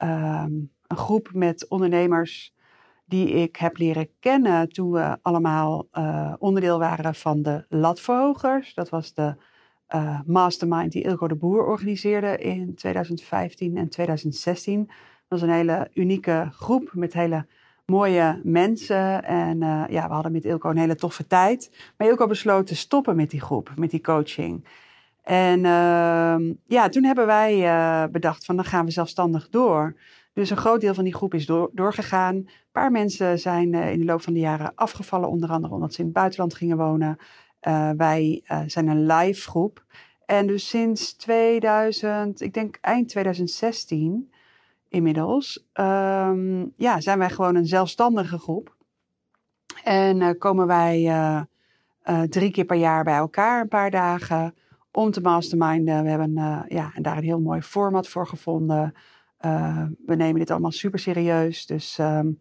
Ehm, een groep met ondernemers die ik heb leren kennen toen we allemaal uh, onderdeel waren van de Latverhogers. Dat was de uh, mastermind die Ilko de Boer organiseerde in 2015 en 2016. Dat was een hele unieke groep met hele mooie mensen. En uh, ja, we hadden met Ilko een hele toffe tijd. Maar Ilko besloot te stoppen met die groep, met die coaching. En uh, ja, toen hebben wij uh, bedacht van dan gaan we zelfstandig door. Dus een groot deel van die groep is door, doorgegaan. Een paar mensen zijn uh, in de loop van de jaren afgevallen, onder andere omdat ze in het buitenland gingen wonen. wij zijn een live groep. En dus sinds 2000, ik denk eind 2016 inmiddels, um, ja, zijn wij gewoon een zelfstandige groep. En komen wij drie keer per jaar bij elkaar, een paar dagen om te masterminden. We hebben uh, ja, en daar een heel mooi format voor gevonden. Uh, we nemen dit allemaal super serieus. Dus um,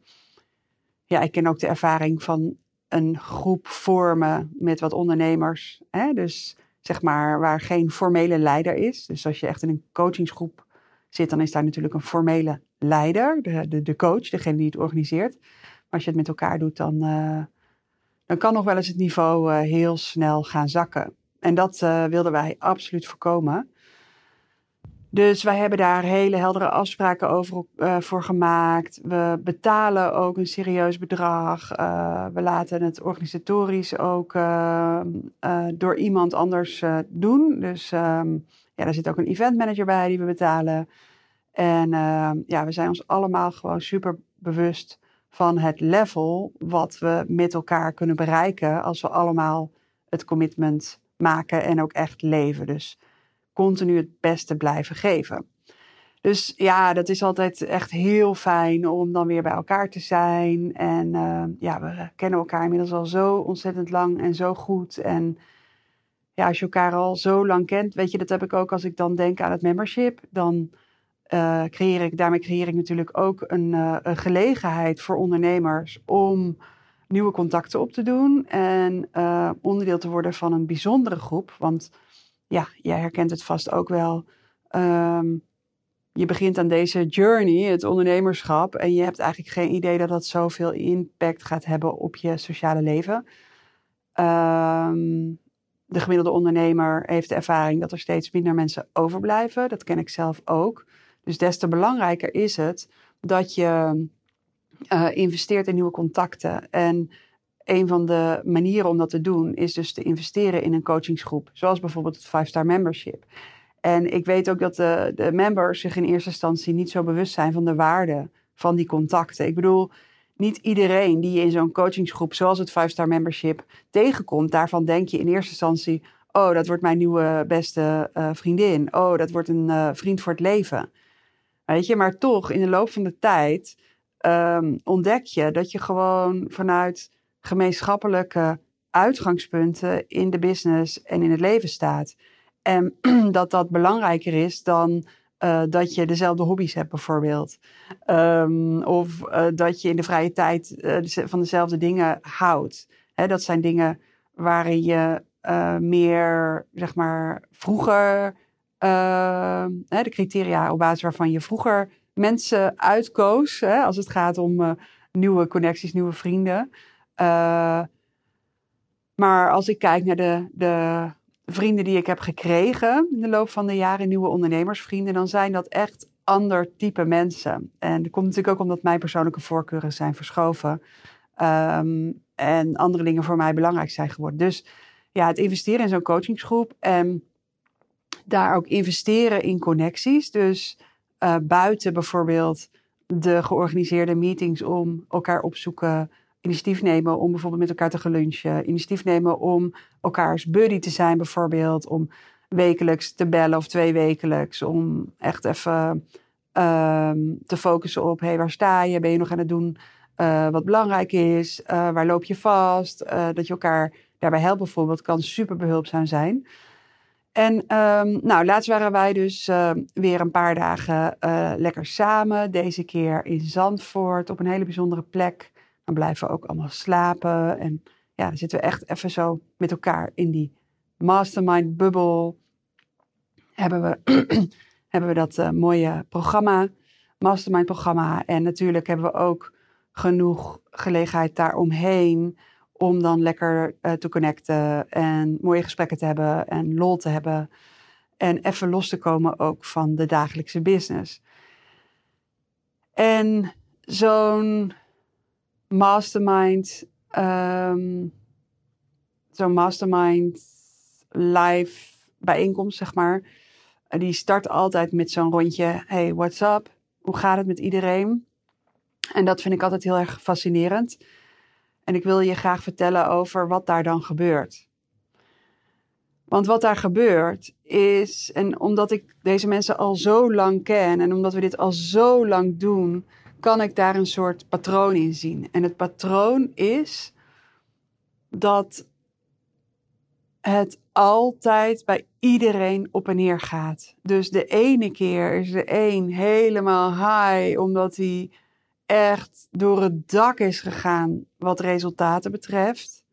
ja, ik ken ook de ervaring van een groep vormen met wat ondernemers. Hè? Dus zeg maar waar geen formele leider is. Dus als je echt in een coachingsgroep zit, dan is daar natuurlijk een formele leider, de, de, coach, degene die het organiseert. Maar als je het met elkaar doet, dan, uh, dan kan nog wel eens het niveau heel snel gaan zakken. En dat uh, wilden wij absoluut voorkomen. Dus wij hebben daar hele heldere afspraken over uh, voor gemaakt. We betalen ook een serieus bedrag. Uh, we laten het organisatorisch ook door iemand anders doen. Dus um, ja, daar zit ook een event manager bij die we betalen. En ehm, ja, we zijn ons allemaal gewoon super bewust van het level wat we met elkaar kunnen bereiken als we allemaal het commitment maken en ook echt leven. Dus continu het beste blijven geven. Dus ja, dat is altijd echt heel fijn om dan weer bij elkaar te zijn. En uh, ja, we kennen elkaar inmiddels al zo ontzettend lang en zo goed. En ja, als je elkaar al zo lang kent, weet je, dat heb ik ook als ik dan denk aan het membership. Dan uh, creëer ik, daarmee creëer ik natuurlijk ook een, uh, een gelegenheid voor ondernemers om nieuwe contacten op te doen en uh, onderdeel te worden van een bijzondere groep. Want ja, jij herkent het vast ook wel. Um, je begint aan deze journey, het ondernemerschap, en je hebt eigenlijk geen idee dat dat zoveel impact gaat hebben op je sociale leven. Um, de gemiddelde ondernemer heeft de ervaring dat er steeds minder mensen overblijven. Dat ken ik zelf ook. Dus des te belangrijker is het dat je uh, investeert in nieuwe contacten. En een van de manieren om dat te doen is dus te investeren in een coachingsgroep. Zoals bijvoorbeeld het 5-star membership. En ik weet ook dat de, de members zich in eerste instantie niet zo bewust zijn van de waarde van die contacten. Ik bedoel, niet iedereen die je in zo'n coachingsgroep, zoals het 5-star membership, tegenkomt, daarvan denk je in eerste instantie: oh, dat wordt mijn nieuwe beste uh, vriendin. Oh, dat wordt een uh, vriend voor het leven. Weet je, maar toch, in de loop van de tijd um, ontdek je dat je gewoon vanuit gemeenschappelijke uitgangspunten in de business en in het leven staat. En dat dat belangrijker is dan uh, dat je dezelfde hobby's hebt, bijvoorbeeld. Um, of uh, dat je in de vrije tijd uh, van dezelfde dingen houdt. Dat zijn dingen waarin je meer, zeg maar, vroeger. Ehm, de criteria op basis waarvan je vroeger mensen uitkoos. Hè, als het gaat om uh, nieuwe connecties, nieuwe vrienden. Uh, maar als ik kijk naar de, de vrienden die ik heb gekregen in de loop van de jaren, nieuwe ondernemersvrienden, dan zijn dat echt ander type mensen. En dat komt natuurlijk ook omdat mijn persoonlijke voorkeuren zijn verschoven. Um, en andere dingen voor mij belangrijk zijn geworden. Dus ja, het investeren in zo'n coachingsgroep en daar ook investeren in connecties. Dus uh, buiten bijvoorbeeld de georganiseerde meetings om elkaar opzoeken, initiatief nemen om bijvoorbeeld met elkaar te gaan lunchen, initiatief nemen om elkaars buddy te zijn bijvoorbeeld, om wekelijks te bellen of twee wekelijks, om echt even ehm, te focussen op, hey, waar sta je? Ben je nog aan het doen uh, wat belangrijk is? Uh, waar loop je vast? Dat je elkaar daarbij helpt bijvoorbeeld, kan super behulpzaam zijn. En um, nou, laatst waren wij dus ehm, weer een paar dagen lekker samen. Deze keer in Zandvoort, op een hele bijzondere plek. Dan blijven we ook allemaal slapen. En ja, dan zitten we echt even zo met elkaar in die mastermind bubbel. Hebben we, hebben we dat mooie programma, mastermind programma. En natuurlijk hebben we ook genoeg gelegenheid daaromheen om dan lekker uh, te connecten en mooie gesprekken te hebben en lol te hebben. En even los te komen ook van de dagelijkse business. En zo'n mastermind, um, zo'n mastermind live bijeenkomst, zeg maar. Die start altijd met zo'n rondje. Hey, what's up? Hoe gaat het met iedereen? En dat vind ik altijd heel erg fascinerend. En ik wil je graag vertellen over wat daar dan gebeurt. Want wat daar gebeurt is, en omdat ik deze mensen al zo lang ken en omdat we dit al zo lang doen, kan ik daar een soort patroon in zien. En het patroon is dat het altijd bij iedereen op en neer gaat. Dus de ene keer is de een helemaal high omdat hij echt door het dak is gegaan wat resultaten betreft.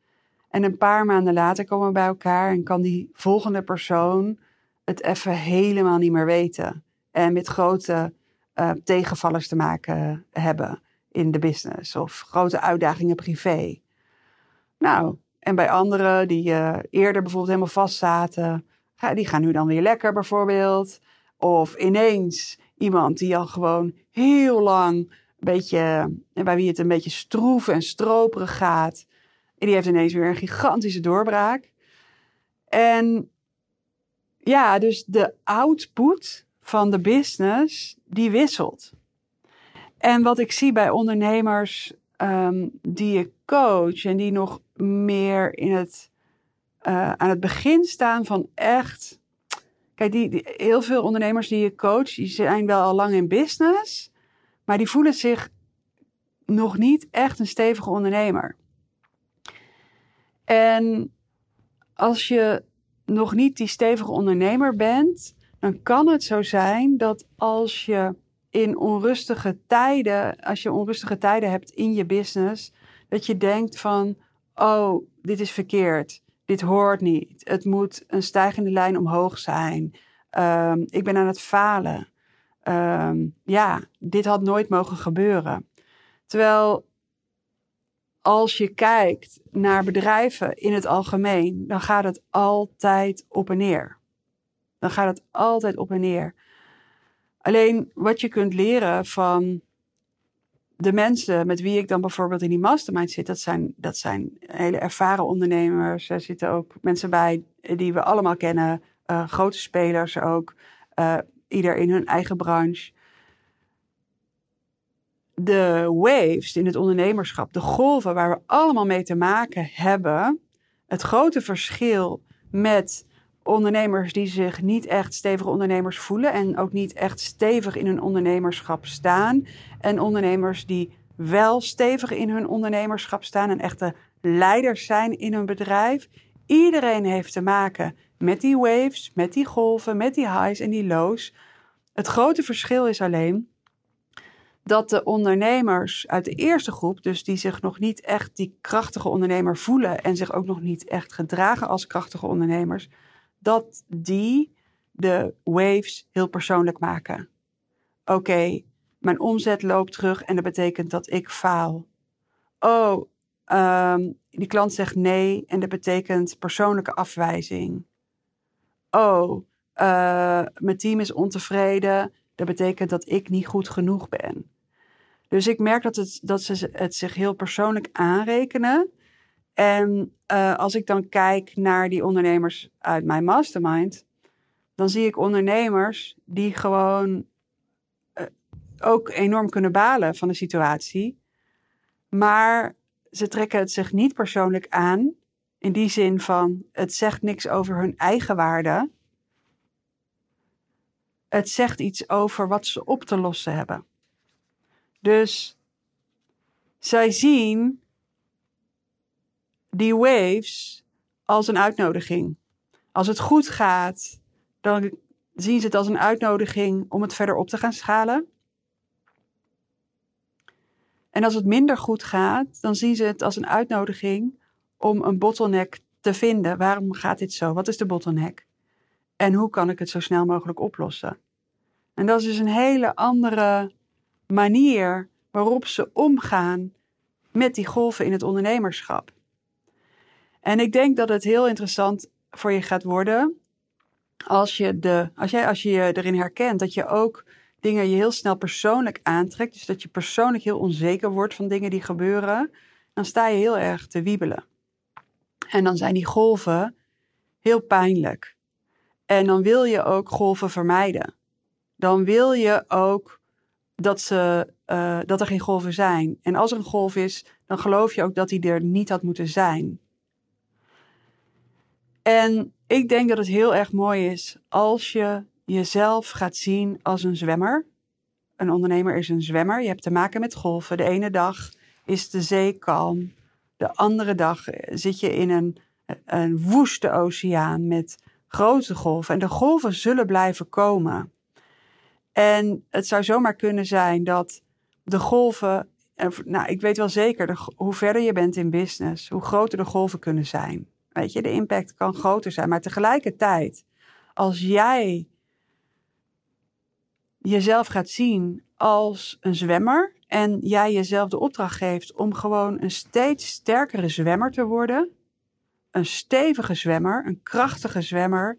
En een paar maanden later komen we bij elkaar en kan die volgende persoon het even helemaal niet meer weten. En met grote uh, tegenvallers te maken hebben in de business of grote uitdagingen privé. Nou, en bij anderen die uh, eerder bijvoorbeeld helemaal vast zaten, die gaan nu dan weer lekker bijvoorbeeld. Of ineens iemand die al gewoon heel lang beetje, bij wie het een beetje stroef en stroperig gaat. En die heeft ineens weer een gigantische doorbraak. En ja, dus de output van de business, die wisselt. En wat ik zie bij ondernemers um, die ik coach en die nog meer in het, uh, aan het begin staan van echt. Kijk, die, die, heel veel ondernemers die je coach, die zijn wel al lang in business. Maar die voelen zich nog niet echt een stevige ondernemer. En als je nog niet die stevige ondernemer bent, dan kan het zo zijn dat als je in onrustige tijden, als je onrustige tijden hebt in je business, dat je denkt van, oh, dit is verkeerd, dit hoort niet, het moet een stijgende lijn omhoog zijn, um, ik ben aan het falen um, ja, dit had nooit mogen gebeuren. Terwijl als je kijkt naar bedrijven in het algemeen, dan gaat het altijd op en neer. Dan gaat het altijd op en neer. Alleen wat je kunt leren van de mensen met wie ik dan bijvoorbeeld in die mastermind zit, dat zijn, dat zijn hele ervaren ondernemers. Er zitten ook mensen bij die we allemaal kennen, uh, grote spelers ook. Uh, ieder in hun eigen branche. De waves in het ondernemerschap, de golven waar we allemaal mee te maken hebben. Het grote verschil met ondernemers die zich niet echt stevige ondernemers voelen en ook niet echt stevig in hun ondernemerschap staan. En ondernemers die wel stevig in hun ondernemerschap staan en echte leiders zijn in hun bedrijf. Iedereen heeft te maken met die waves, met die golven, met die highs en die lows. Het grote verschil is alleen dat de ondernemers uit de eerste groep, dus die zich nog niet echt die krachtige ondernemer voelen en zich ook nog niet echt gedragen als krachtige ondernemers, dat die de waves heel persoonlijk maken. Oké, mijn omzet loopt terug en dat betekent dat ik faal. Oh, um, die klant zegt nee en dat betekent persoonlijke afwijzing. Oh, uh, mijn team is ontevreden. Dat betekent dat ik niet goed genoeg ben. Dus ik merk dat, het, dat ze het zich heel persoonlijk aanrekenen. En uh, als ik dan kijk naar die ondernemers uit mijn mastermind, dan zie ik ondernemers die gewoon uh, ook enorm kunnen balen van de situatie. Maar ze trekken het zich niet persoonlijk aan. In die zin van het zegt niks over hun eigen waarde het zegt iets over wat ze op te lossen hebben. Dus zij zien die waves als een uitnodiging. Als het goed gaat, dan zien ze het als een uitnodiging om het verder op te gaan schalen. En als het minder goed gaat, dan zien ze het als een uitnodiging om een bottleneck te vinden. Waarom gaat dit zo? Wat is de bottleneck? En hoe kan ik het zo snel mogelijk oplossen? En dat is dus een hele andere manier waarop ze omgaan met die golven in het ondernemerschap. En ik denk dat het heel interessant voor je gaat worden als je, de, als, jij, als je je erin herkent dat je ook dingen je heel snel persoonlijk aantrekt. Dus dat je persoonlijk heel onzeker wordt van dingen die gebeuren. Dan sta je heel erg te wiebelen. En dan zijn die golven heel pijnlijk. En dan wil je ook golven vermijden. Dan wil je ook dat, ze, uh, dat er geen golven zijn. En als er een golf is, dan geloof je ook dat die er niet had moeten zijn. En ik denk dat het heel erg mooi is als je jezelf gaat zien als een zwemmer. Een ondernemer is een zwemmer. Je hebt te maken met golven. De ene dag is de zee kalm. De andere dag zit je in een, een woeste oceaan met grote golven. En de golven zullen blijven komen. En het zou zomaar kunnen zijn dat de golven. Nou, ik weet wel zeker, hoe verder je bent in business, hoe groter de golven kunnen zijn. Weet je, de impact kan groter zijn. Maar tegelijkertijd, als jij jezelf gaat zien als een zwemmer en jij jezelf de opdracht geeft om gewoon een steeds sterkere zwemmer te worden, een stevige zwemmer, een krachtige zwemmer,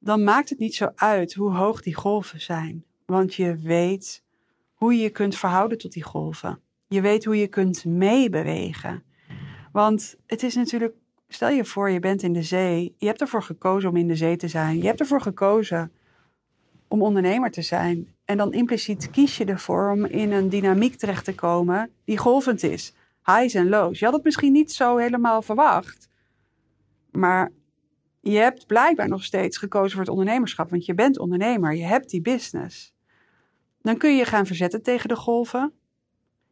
dan maakt het niet zo uit hoe hoog die golven zijn. Want je weet hoe je je kunt verhouden tot die golven. Je weet hoe je kunt meebewegen. Want het is natuurlijk, stel je voor, je bent in de zee. Je hebt ervoor gekozen om in de zee te zijn. Je hebt ervoor gekozen om ondernemer te zijn. En dan impliciet kies je ervoor om in een dynamiek terecht te komen die golvend is. Highs en lows. Je had het misschien niet zo helemaal verwacht. Maar je hebt blijkbaar nog steeds gekozen voor het ondernemerschap. Want je bent ondernemer. Je hebt die business. Dan kun je gaan verzetten tegen de golven.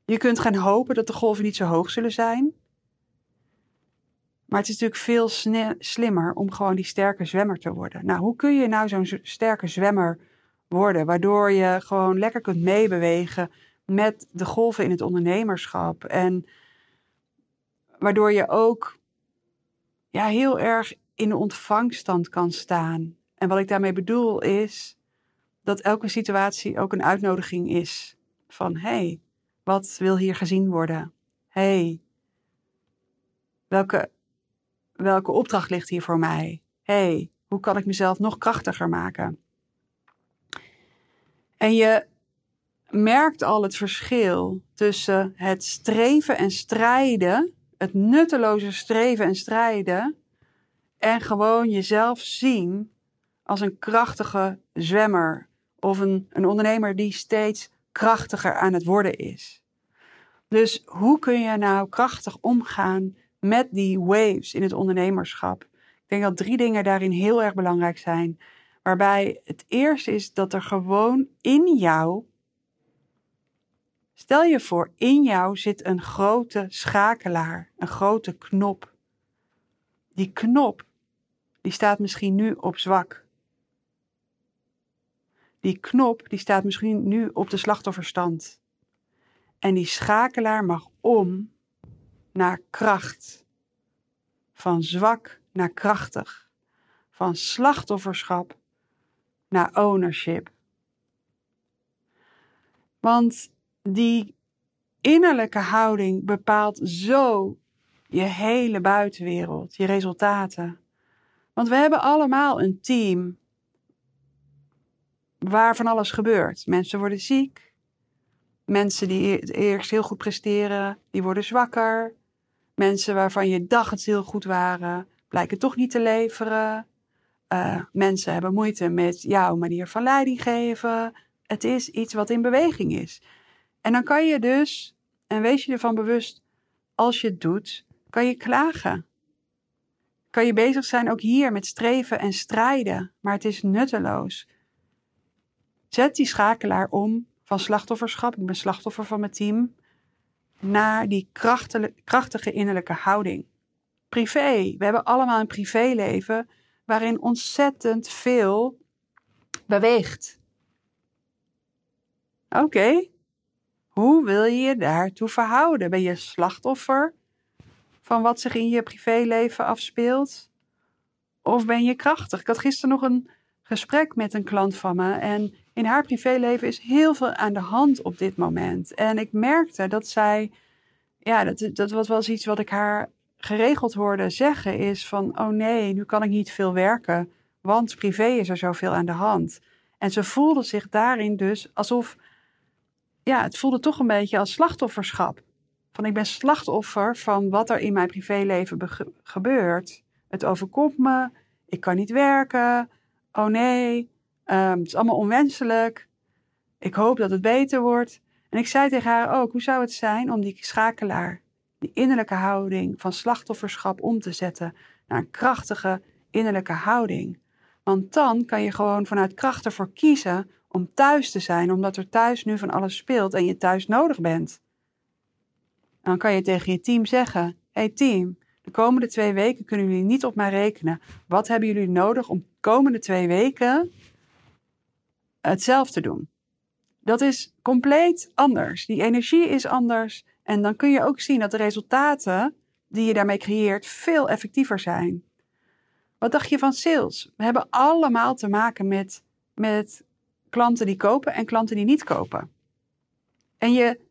Je kunt gaan hopen dat de golven niet zo hoog zullen zijn. Maar het is natuurlijk veel slimmer om gewoon die sterke zwemmer te worden. Nou, hoe kun je nou zo'n sterke zwemmer worden? Waardoor je gewoon lekker kunt meebewegen met de golven in het ondernemerschap. En waardoor je ook ja, heel erg in de ontvangstand kan staan. En wat ik daarmee bedoel is dat elke situatie ook een uitnodiging is. Van hey, wat wil hier gezien worden? hey, welke welke opdracht ligt hier voor mij? hey, hoe kan ik mezelf nog krachtiger maken? En je merkt al het verschil tussen het streven en strijden, het nutteloze streven en strijden, en gewoon jezelf zien als een krachtige zwemmer of een, een ondernemer die steeds krachtiger aan het worden is. Dus hoe kun je nou krachtig omgaan met die waves in het ondernemerschap. Ik denk dat drie dingen daarin heel erg belangrijk zijn. Waarbij het eerste is dat er gewoon in jou, stel je voor, in jou zit een grote schakelaar, een grote knop. Die knop, die staat misschien nu op zwak. Die knop, die staat misschien nu op de slachtofferstand. En die schakelaar mag om naar kracht. Van zwak naar krachtig. Van slachtofferschap naar ownership. Want die innerlijke houding bepaalt zo je hele buitenwereld, je resultaten. Want we hebben allemaal een team waar van alles gebeurt. Mensen worden ziek. Mensen die eerst heel goed presteren, die worden zwakker. Mensen waarvan je dacht het heel goed waren, blijken toch niet te leveren. Uh, mensen hebben moeite met jouw manier van leiding geven. Het is iets wat in beweging is. En dan kan je dus, en wees je ervan bewust, als je het doet, kan je klagen. Kan je bezig zijn ook hier met streven en strijden, maar het is nutteloos. Zet die schakelaar om van slachtofferschap, ik ben slachtoffer van mijn team, naar die krachtige innerlijke houding. Privé, we hebben allemaal een privéleven waarin ontzettend veel beweegt. Oké, hoe wil je je daartoe verhouden? Ben je slachtoffer van wat zich in je privéleven afspeelt? Of ben je krachtig? Ik had gisteren nog een gesprek met een klant van me en in haar privéleven is heel veel aan de hand op dit moment. En ik merkte dat zij, ja, dat, dat was iets wat ik haar geregeld hoorde zeggen, is van, oh nee, nu kan ik niet veel werken, want privé is er zoveel aan de hand. En ze voelde zich daarin dus alsof, ja, het voelde toch een beetje als slachtofferschap. Van ik ben slachtoffer van wat er in mijn privéleven gebeurt. Het overkomt me, ik kan niet werken, oh nee, um, het is allemaal onwenselijk. Ik hoop dat het beter wordt. En ik zei tegen haar ook, hoe zou het zijn om die schakelaar, die innerlijke houding van slachtofferschap om te zetten naar een krachtige innerlijke houding. Want dan kan je gewoon vanuit kracht ervoor kiezen om thuis te zijn, omdat er thuis nu van alles speelt en je thuis nodig bent. Dan kan je tegen je team zeggen: Hey team, de komende twee weken kunnen jullie niet op mij rekenen. Wat hebben jullie nodig om de komende twee weken hetzelfde doen? Dat is compleet anders. Die energie is anders. En dan kun je ook zien dat de resultaten die je daarmee creëert veel effectiever zijn. Wat dacht je van sales? We hebben allemaal te maken met, met klanten die kopen en klanten die niet kopen. En je,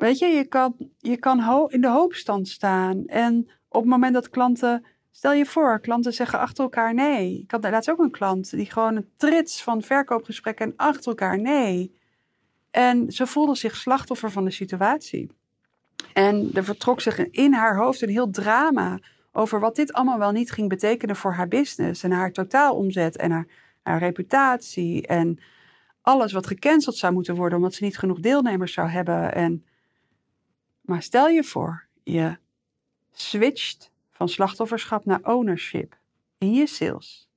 weet je, je kan, je kan in de hoopstand staan. En op het moment dat klanten, stel je voor, klanten zeggen achter elkaar nee. Ik had laatst ook een klant die gewoon een trits van verkoopgesprekken en achter elkaar nee. En ze voelde zich slachtoffer van de situatie. En er vertrok zich in haar hoofd een heel drama over wat dit allemaal wel niet ging betekenen voor haar business en haar totaalomzet en haar, haar reputatie en alles wat gecanceld zou moeten worden omdat ze niet genoeg deelnemers zou hebben. En, maar stel je voor, je switcht van slachtofferschap naar ownership in je sales.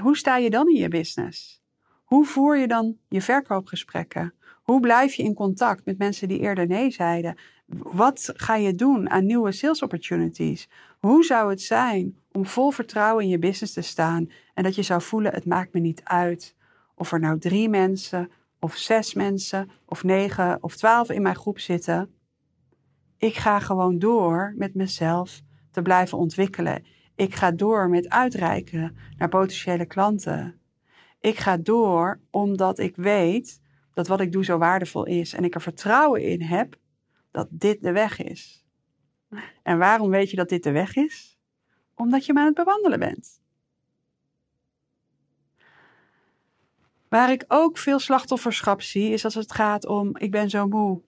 Hoe sta je dan in je business? Hoe voer je dan je verkoopgesprekken? Hoe blijf je in contact met mensen die eerder nee zeiden? Wat ga je doen aan nieuwe sales opportunities? Hoe zou het zijn om vol vertrouwen in je business te staan en dat je zou voelen: het maakt me niet uit of er nou drie mensen, of zes mensen, of negen of twaalf in mijn groep zitten? Ik ga gewoon door met mezelf te blijven ontwikkelen. Ik ga door met uitreiken naar potentiële klanten. Ik ga door omdat ik weet dat wat ik doe zo waardevol is en ik er vertrouwen in heb dat dit de weg is. En waarom weet je dat dit de weg is? Omdat je maar aan het bewandelen bent. Waar ik ook veel slachtofferschap zie, is als het gaat om: ik ben zo moe.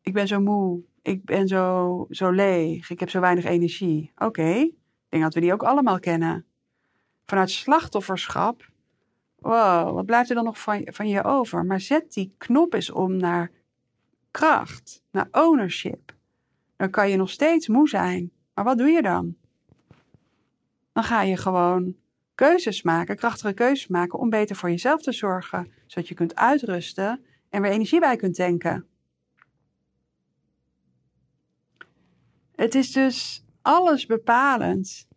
Ik ben zo moe. Ik ben zo, zo leeg. Ik heb zo weinig energie. Oké, ik denk dat we die ook allemaal kennen. Vanuit slachtofferschap, wow, wat blijft er dan nog van, van je over? Maar zet die knop eens om naar kracht, naar ownership. Dan kan je nog steeds moe zijn. Maar wat doe je dan? Dan ga je gewoon keuzes maken, krachtige keuzes maken om beter voor jezelf te zorgen, zodat je kunt uitrusten en weer energie bij kunt tanken. Het is dus alles bepalend,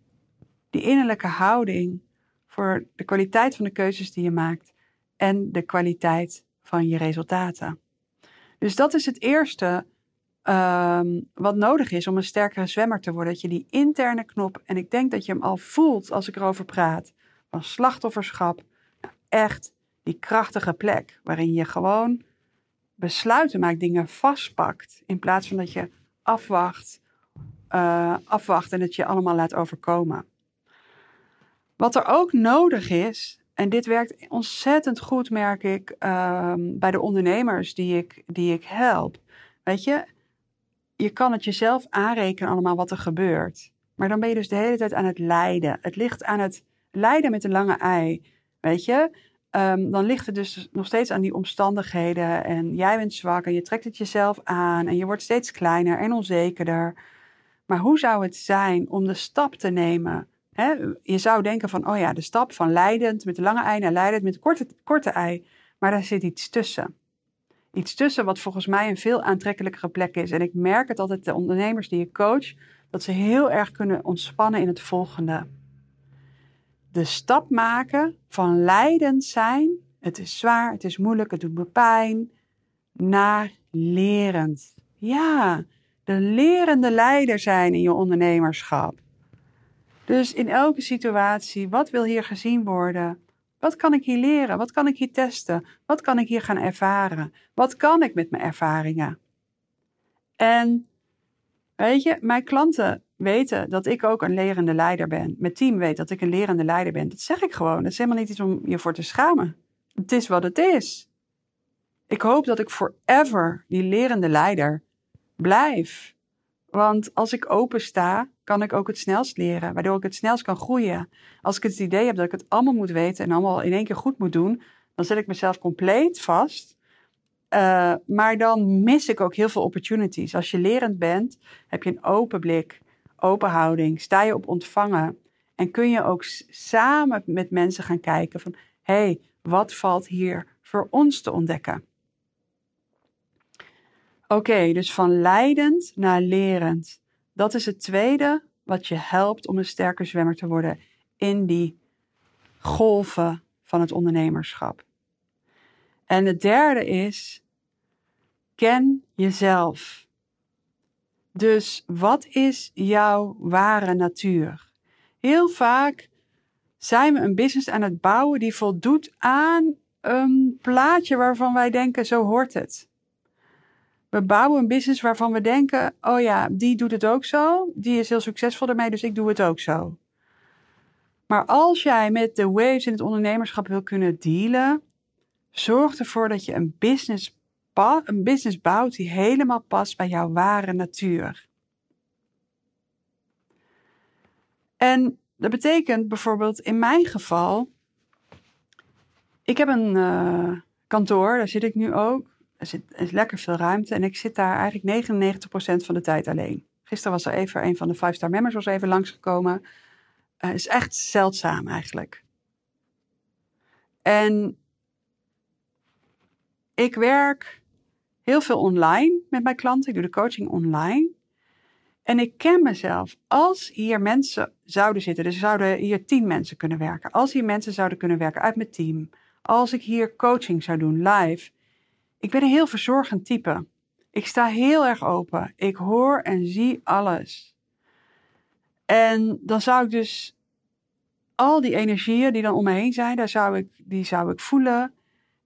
die innerlijke houding voor de kwaliteit van de keuzes die je maakt en de kwaliteit van je resultaten. Dus dat is het eerste um, wat nodig is om een sterkere zwemmer te worden. Dat je die interne knop, en ik denk dat je hem al voelt als ik erover praat, van slachtofferschap, echt die krachtige plek waarin je gewoon besluiten maakt, dingen vastpakt, in plaats van dat je afwacht, uh, afwacht en het je allemaal laat overkomen. Wat er ook nodig is, en dit werkt ontzettend goed, merk ik, um, bij de ondernemers die ik, die ik help. Weet je, je kan het jezelf aanrekenen allemaal wat er gebeurt. Maar dan ben je dus de hele tijd aan het lijden. Het ligt aan het lijden met een lange ei. Weet je, um, dan ligt het dus nog steeds aan die omstandigheden. En jij bent zwak en je trekt het jezelf aan. En je wordt steeds kleiner en onzekerder. Maar hoe zou het zijn om de stap te nemen je zou denken van, oh ja, de stap van leidend met de lange ei naar leidend met de korte, korte ei. Maar daar zit iets tussen. Iets tussen wat volgens mij een veel aantrekkelijkere plek is. En ik merk het altijd, de ondernemers die ik coach, dat ze heel erg kunnen ontspannen in het volgende. De stap maken van leidend zijn, het is zwaar, het is moeilijk, het doet me pijn, naar lerend. Ja, de lerende leider zijn in je ondernemerschap. Dus in elke situatie, wat wil hier gezien worden? Wat kan ik hier leren? Wat kan ik hier testen? Wat kan ik hier gaan ervaren? Wat kan ik met mijn ervaringen? En weet je, mijn klanten weten dat ik ook een lerende leider ben. Mijn team weet dat ik een lerende leider ben. Dat zeg ik gewoon. Dat is helemaal niet iets om je voor te schamen. Het is wat het is. Ik hoop dat ik forever die lerende leider blijf. Want als ik open sta, kan ik ook het snelst leren, waardoor ik het snelst kan groeien. Als ik het idee heb dat ik het allemaal moet weten en allemaal in één keer goed moet doen, dan zet ik mezelf compleet vast. Uh, maar dan mis ik ook heel veel opportunities. Als je lerend bent, heb je een open blik, open houding, sta je op ontvangen en kun je ook samen met mensen gaan kijken van, hé, hey, wat valt hier voor ons te ontdekken? Oké, dus van leidend naar lerend. Dat is het tweede wat je helpt om een sterke zwemmer te worden in die golven van het ondernemerschap. En het derde is, ken jezelf. Dus wat is jouw ware natuur? Heel vaak zijn we een business aan het bouwen die voldoet aan een plaatje waarvan wij denken, zo hoort het. We bouwen een business waarvan we denken: oh ja, die doet het ook zo. Die is heel succesvol ermee, dus ik doe het ook zo. Maar als jij met de waves in het ondernemerschap wil kunnen dealen, zorg ervoor dat je een business, een business bouwt die helemaal past bij jouw ware natuur. En dat betekent bijvoorbeeld in mijn geval, ik heb een uh, kantoor, daar zit ik nu ook er, zit, is lekker veel ruimte en ik zit daar eigenlijk 99% van de tijd alleen. Gisteren was er even een van de 5-star members was even langsgekomen. Uh, is echt zeldzaam eigenlijk. En ik werk heel veel online met mijn klanten. Ik doe de coaching online. En ik ken mezelf. Als hier mensen zouden zitten, dus zouden hier tien mensen kunnen werken. Als hier mensen zouden kunnen werken uit mijn team. Als ik hier coaching zou doen live. Ik ben een heel verzorgend type. Ik sta heel erg open. Ik hoor en zie alles. En dan zou ik dus al die energieën die dan om me heen zijn, daar zou ik, die zou ik voelen.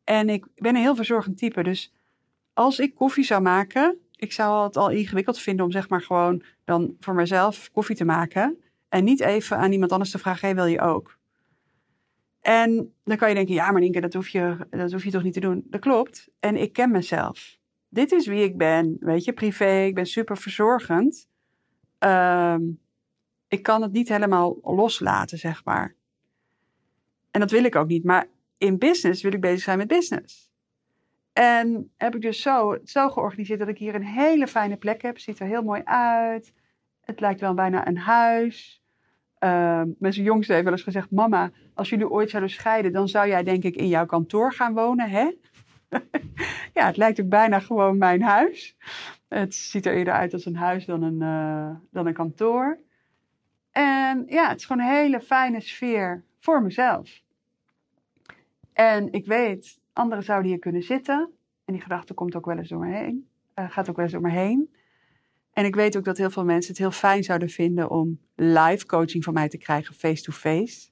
En ik ben een heel verzorgend type. Dus als ik koffie zou maken, ik zou het al ingewikkeld vinden om zeg maar gewoon dan voor mezelf koffie te maken. En niet even aan iemand anders te vragen, wil je ook? En dan kan je denken, ja, maar Inke, dat hoef, je, dat hoef je toch niet te doen? Dat klopt. En ik ken mezelf. Dit is wie ik ben, weet je, privé. Ik ben super verzorgend. Ehm, ik kan het niet helemaal loslaten, zeg maar. En dat wil ik ook niet. Maar in business wil ik bezig zijn met business. En heb ik dus zo, zo georganiseerd dat ik hier een hele fijne plek heb. Ziet er heel mooi uit. Het lijkt wel bijna een huis. Uh, mijn jongste heeft wel eens gezegd: Mama, als jullie ooit zouden scheiden, dan zou jij denk ik in jouw kantoor gaan wonen, hè? ja, het lijkt ook bijna gewoon mijn huis. Het ziet er eerder uit als een huis dan een, uh, dan een kantoor. En ja, het is gewoon een hele fijne sfeer voor mezelf. En ik weet, anderen zouden hier kunnen zitten. En die gedachte komt ook wel eens door me heen. Uh, gaat ook wel eens door me heen. En ik weet ook dat heel veel mensen het heel fijn zouden vinden om live coaching van mij te krijgen, face-to-face.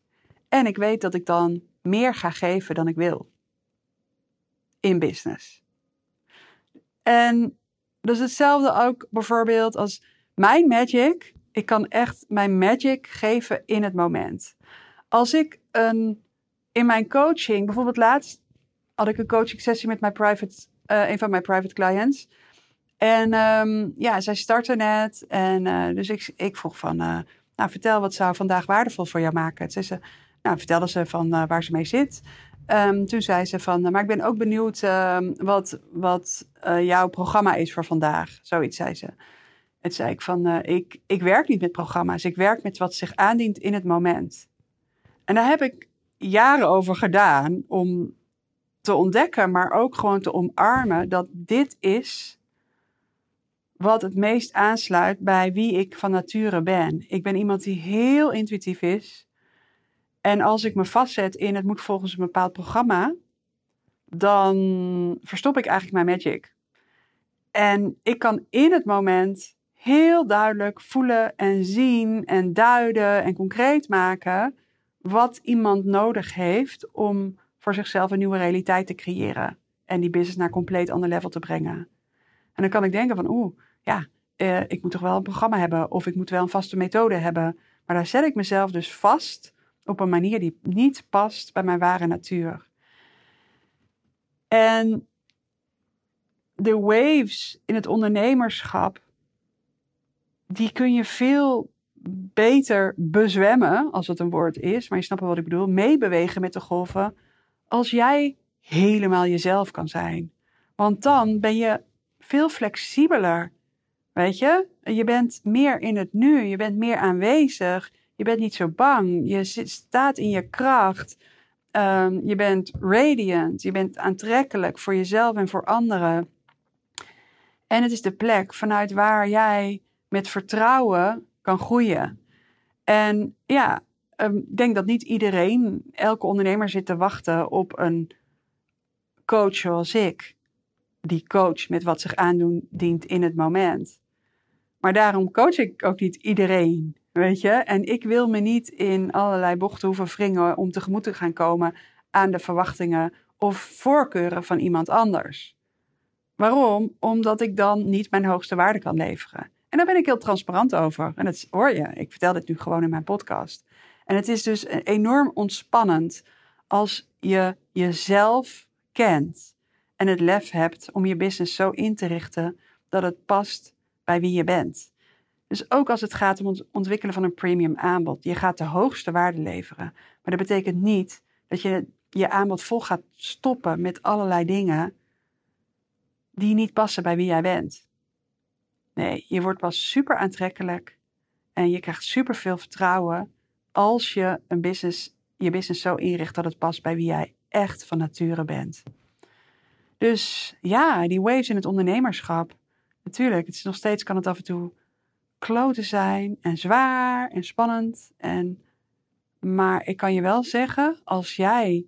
En ik weet dat ik dan meer ga geven dan ik wil. In business. En dat is hetzelfde ook bijvoorbeeld als mijn magic. Ik kan echt mijn magic geven in het moment. Als ik een, in mijn coaching, bijvoorbeeld laatst had ik een coaching sessie met mijn private, uh, een van mijn private clients. En um, ja, zij startte net. En uh, dus ik, ik vroeg van, uh, nou vertel wat zou vandaag waardevol voor jou maken. Toen ze, nou vertelde ze van uh, waar ze mee zit. Um, toen zei ze van, maar ik ben ook benieuwd wat, wat jouw programma is voor vandaag. Zoiets zei ze. En zei ik van, ik, ik werk niet met programma's. Ik werk met wat zich aandient in het moment. En daar heb ik jaren over gedaan om te ontdekken, maar ook gewoon te omarmen dat dit is wat het meest aansluit bij wie ik van nature ben. Ik ben iemand die heel intuïtief is. En als ik me vastzet in het moet volgens een bepaald programma, dan verstop ik eigenlijk mijn magic. En ik kan in het moment heel duidelijk voelen en zien en duiden en concreet maken wat iemand nodig heeft om voor zichzelf een nieuwe realiteit te creëren. En die business naar een compleet ander level te brengen. En dan kan ik denken van, oeh, ja, eh, ik moet toch wel een programma hebben of ik moet wel een vaste methode hebben. Maar daar zet ik mezelf dus vast op een manier die niet past bij mijn ware natuur. En de waves in het ondernemerschap, die kun je veel beter bezwemmen, als het een woord is, maar je snapt wel wat ik bedoel, meebewegen met de golven, als jij helemaal jezelf kan zijn. Want dan ben je veel flexibeler. Weet je? Je bent meer in het nu, je bent meer aanwezig, je bent niet zo bang, je staat in je kracht, um, je bent radiant, je bent aantrekkelijk voor jezelf en voor anderen. En het is de plek vanuit waar jij met vertrouwen kan groeien. En ja, ehm, ik denk dat niet iedereen, elke ondernemer zit te wachten op een coach zoals ik. Die coach met wat zich aandient in het moment. Maar daarom coach ik ook niet iedereen, weet je. En ik wil me niet in allerlei bochten hoeven wringen om tegemoet te gaan komen aan de verwachtingen of voorkeuren van iemand anders. Waarom? Omdat ik dan niet mijn hoogste waarde kan leveren. En daar ben ik heel transparant over. En dat hoor je. Ik vertel dit nu gewoon in mijn podcast. En het is dus enorm ontspannend als je jezelf kent en het lef hebt om je business zo in te richten dat het past bij wie je bent. Dus ook als het gaat om het ontwikkelen van een premium aanbod. Je gaat de hoogste waarde leveren. Maar dat betekent niet dat je je aanbod vol gaat stoppen met allerlei dingen die niet passen bij wie jij bent. Nee, je wordt pas super aantrekkelijk en je krijgt super veel vertrouwen als je een business, je business zo inricht dat het past bij wie jij echt van nature bent. Dus ja, die waves in het ondernemerschap. Natuurlijk, het is nog steeds kan het af en toe kloten zijn en zwaar en spannend. En, maar ik kan je wel zeggen, als jij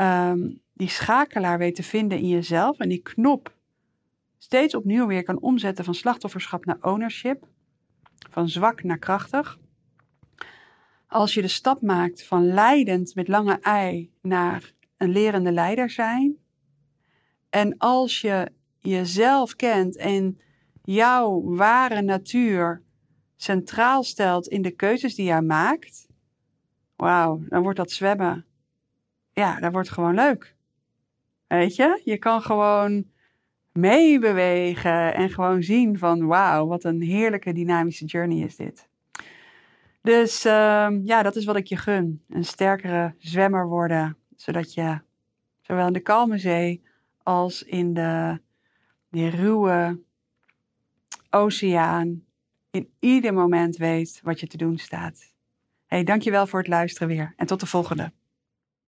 um, die schakelaar weet te vinden in jezelf en die knop steeds opnieuw weer kan omzetten van slachtofferschap naar ownership, van zwak naar krachtig. Als je de stap maakt van leidend met lange ei naar een lerende leider zijn. En als je jezelf kent en jouw ware natuur centraal stelt in de keuzes die jij maakt. Wauw, dan wordt dat zwemmen. Ja, dat wordt gewoon leuk. Weet je, je kan gewoon meebewegen en gewoon zien van wauw, wat een heerlijke dynamische journey is dit. Dus uh, ja, dat is wat ik je gun. Een sterkere zwemmer worden, zodat je zowel in de kalme zee als in de, die ruwe oceaan in ieder moment weet wat je te doen staat. Hey, dankjewel voor het luisteren weer en tot de volgende.